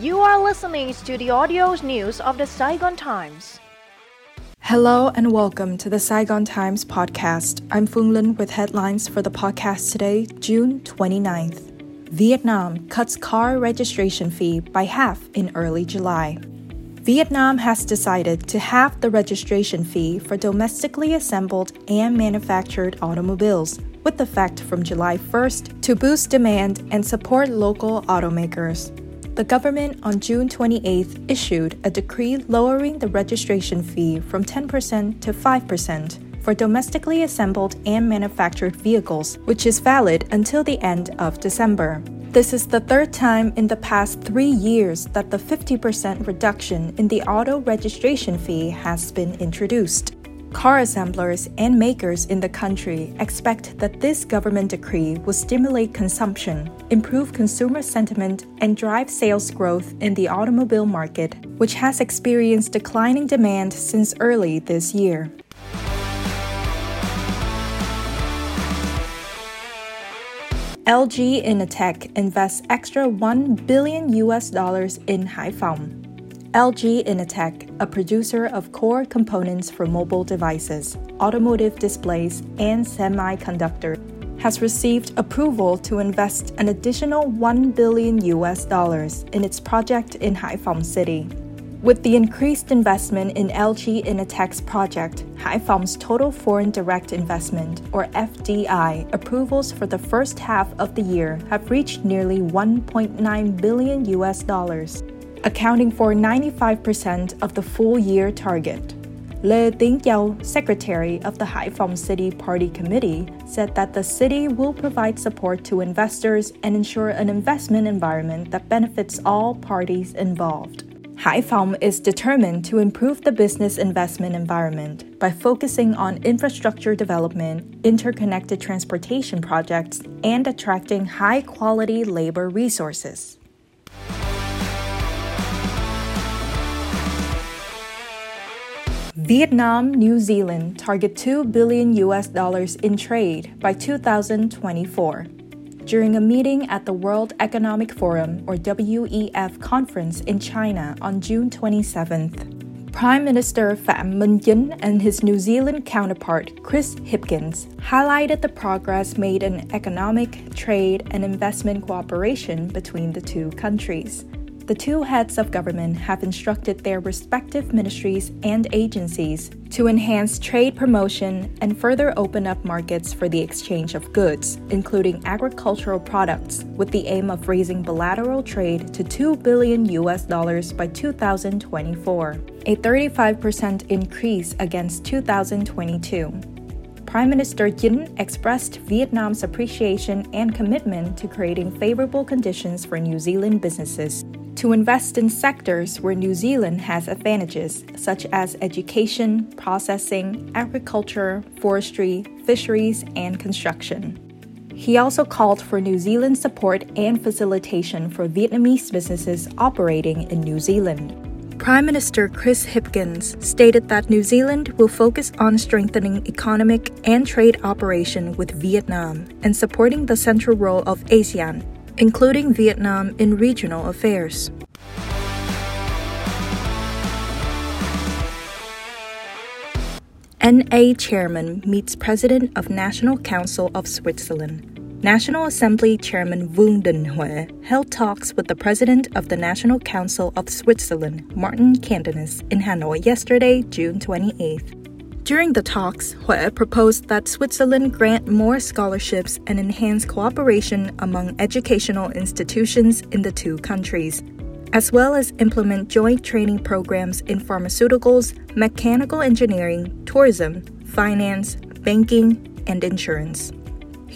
You are listening to the audio news of the Saigon Times. Hello and welcome to the Saigon Times podcast. I'm Phung Lin with headlines for the podcast today, June 29th. Vietnam cuts car registration fee by half in early July. Vietnam has decided to halve the registration fee for domestically assembled and manufactured automobiles with effect from July 1st to boost demand and support local automakers the government on June 28 issued a decree lowering the registration fee from 10% to 5% for domestically assembled and manufactured vehicles, which is valid until the end of December. This is the third time in the past three years that the 50% reduction in the auto registration fee has been introduced. Car assemblers and makers in the country expect that this government decree will stimulate consumption, improve consumer sentiment, and drive sales growth in the automobile market, which has experienced declining demand since early this year. LG Innotek invests extra 1 billion US dollars in Haiphong. LG Innotek, a producer of core components for mobile devices, automotive displays, and semiconductor, has received approval to invest an additional 1 billion US dollars in its project in Haiphong City. With the increased investment in LG Innotek's project, Haiphong's total foreign direct investment, or FDI, approvals for the first half of the year have reached nearly 1.9 billion US dollars accounting for 95% of the full year target. Le Ding Yao, secretary of the Haiphong City Party Committee, said that the city will provide support to investors and ensure an investment environment that benefits all parties involved. Haiphong is determined to improve the business investment environment by focusing on infrastructure development, interconnected transportation projects, and attracting high quality labor resources. Vietnam, New Zealand target 2 billion US dollars in trade by 2024. During a meeting at the World Economic Forum or WEF conference in China on June 27th, Prime Minister Pham Minh Chinh and his New Zealand counterpart Chris Hipkins highlighted the progress made in economic, trade, and investment cooperation between the two countries the two heads of government have instructed their respective ministries and agencies to enhance trade promotion and further open up markets for the exchange of goods, including agricultural products, with the aim of raising bilateral trade to 2 billion US dollars by 2024, a 35% increase against 2022. Prime Minister Chinh expressed Vietnam's appreciation and commitment to creating favorable conditions for New Zealand businesses to invest in sectors where New Zealand has advantages, such as education, processing, agriculture, forestry, fisheries, and construction. He also called for New Zealand's support and facilitation for Vietnamese businesses operating in New Zealand. Prime Minister Chris Hipkins stated that New Zealand will focus on strengthening economic and trade operation with Vietnam and supporting the central role of ASEAN including Vietnam in regional affairs. NA Chairman meets President of National Council of Switzerland. National Assembly Chairman Đình Huệ held talks with the President of the National Council of Switzerland, Martin Candinas, in Hanoi yesterday, June 28th. During the talks, Huệ proposed that Switzerland grant more scholarships and enhance cooperation among educational institutions in the two countries, as well as implement joint training programs in pharmaceuticals, mechanical engineering, tourism, finance, banking, and insurance.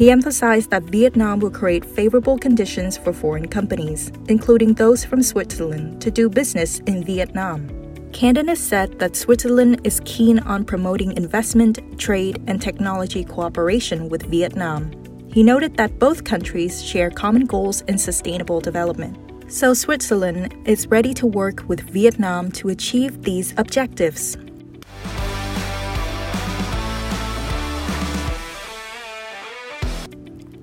He emphasized that Vietnam will create favorable conditions for foreign companies, including those from Switzerland, to do business in Vietnam. Candinas said that Switzerland is keen on promoting investment, trade, and technology cooperation with Vietnam. He noted that both countries share common goals in sustainable development. So, Switzerland is ready to work with Vietnam to achieve these objectives.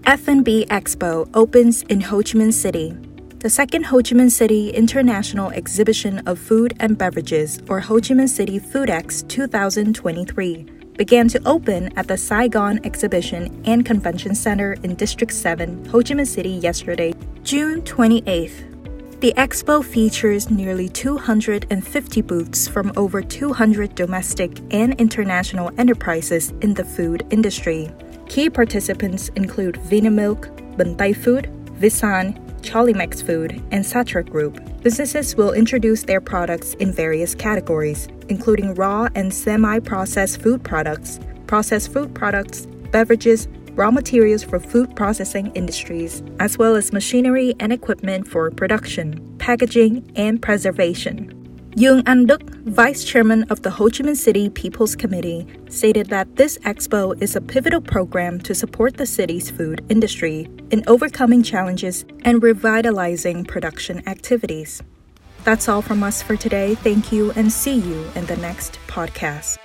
F&B Expo opens in Ho Chi Minh City. The second Ho Chi Minh City International Exhibition of Food and Beverages, or Ho Chi Minh City Foodex 2023, began to open at the Saigon Exhibition and Convention Center in District 7, Ho Chi Minh City yesterday, June 28th. The expo features nearly 250 booths from over 200 domestic and international enterprises in the food industry. Key participants include Vinamilk, Bantai Food, Vissan, Cholimex Food, and Satra Group. Businesses will introduce their products in various categories, including raw and semi processed food products, processed food products, beverages, raw materials for food processing industries, as well as machinery and equipment for production, packaging, and preservation. Duong Anh Duc, vice chairman of the Ho Chi Minh City People's Committee, stated that this expo is a pivotal program to support the city's food industry in overcoming challenges and revitalizing production activities. That's all from us for today. Thank you and see you in the next podcast.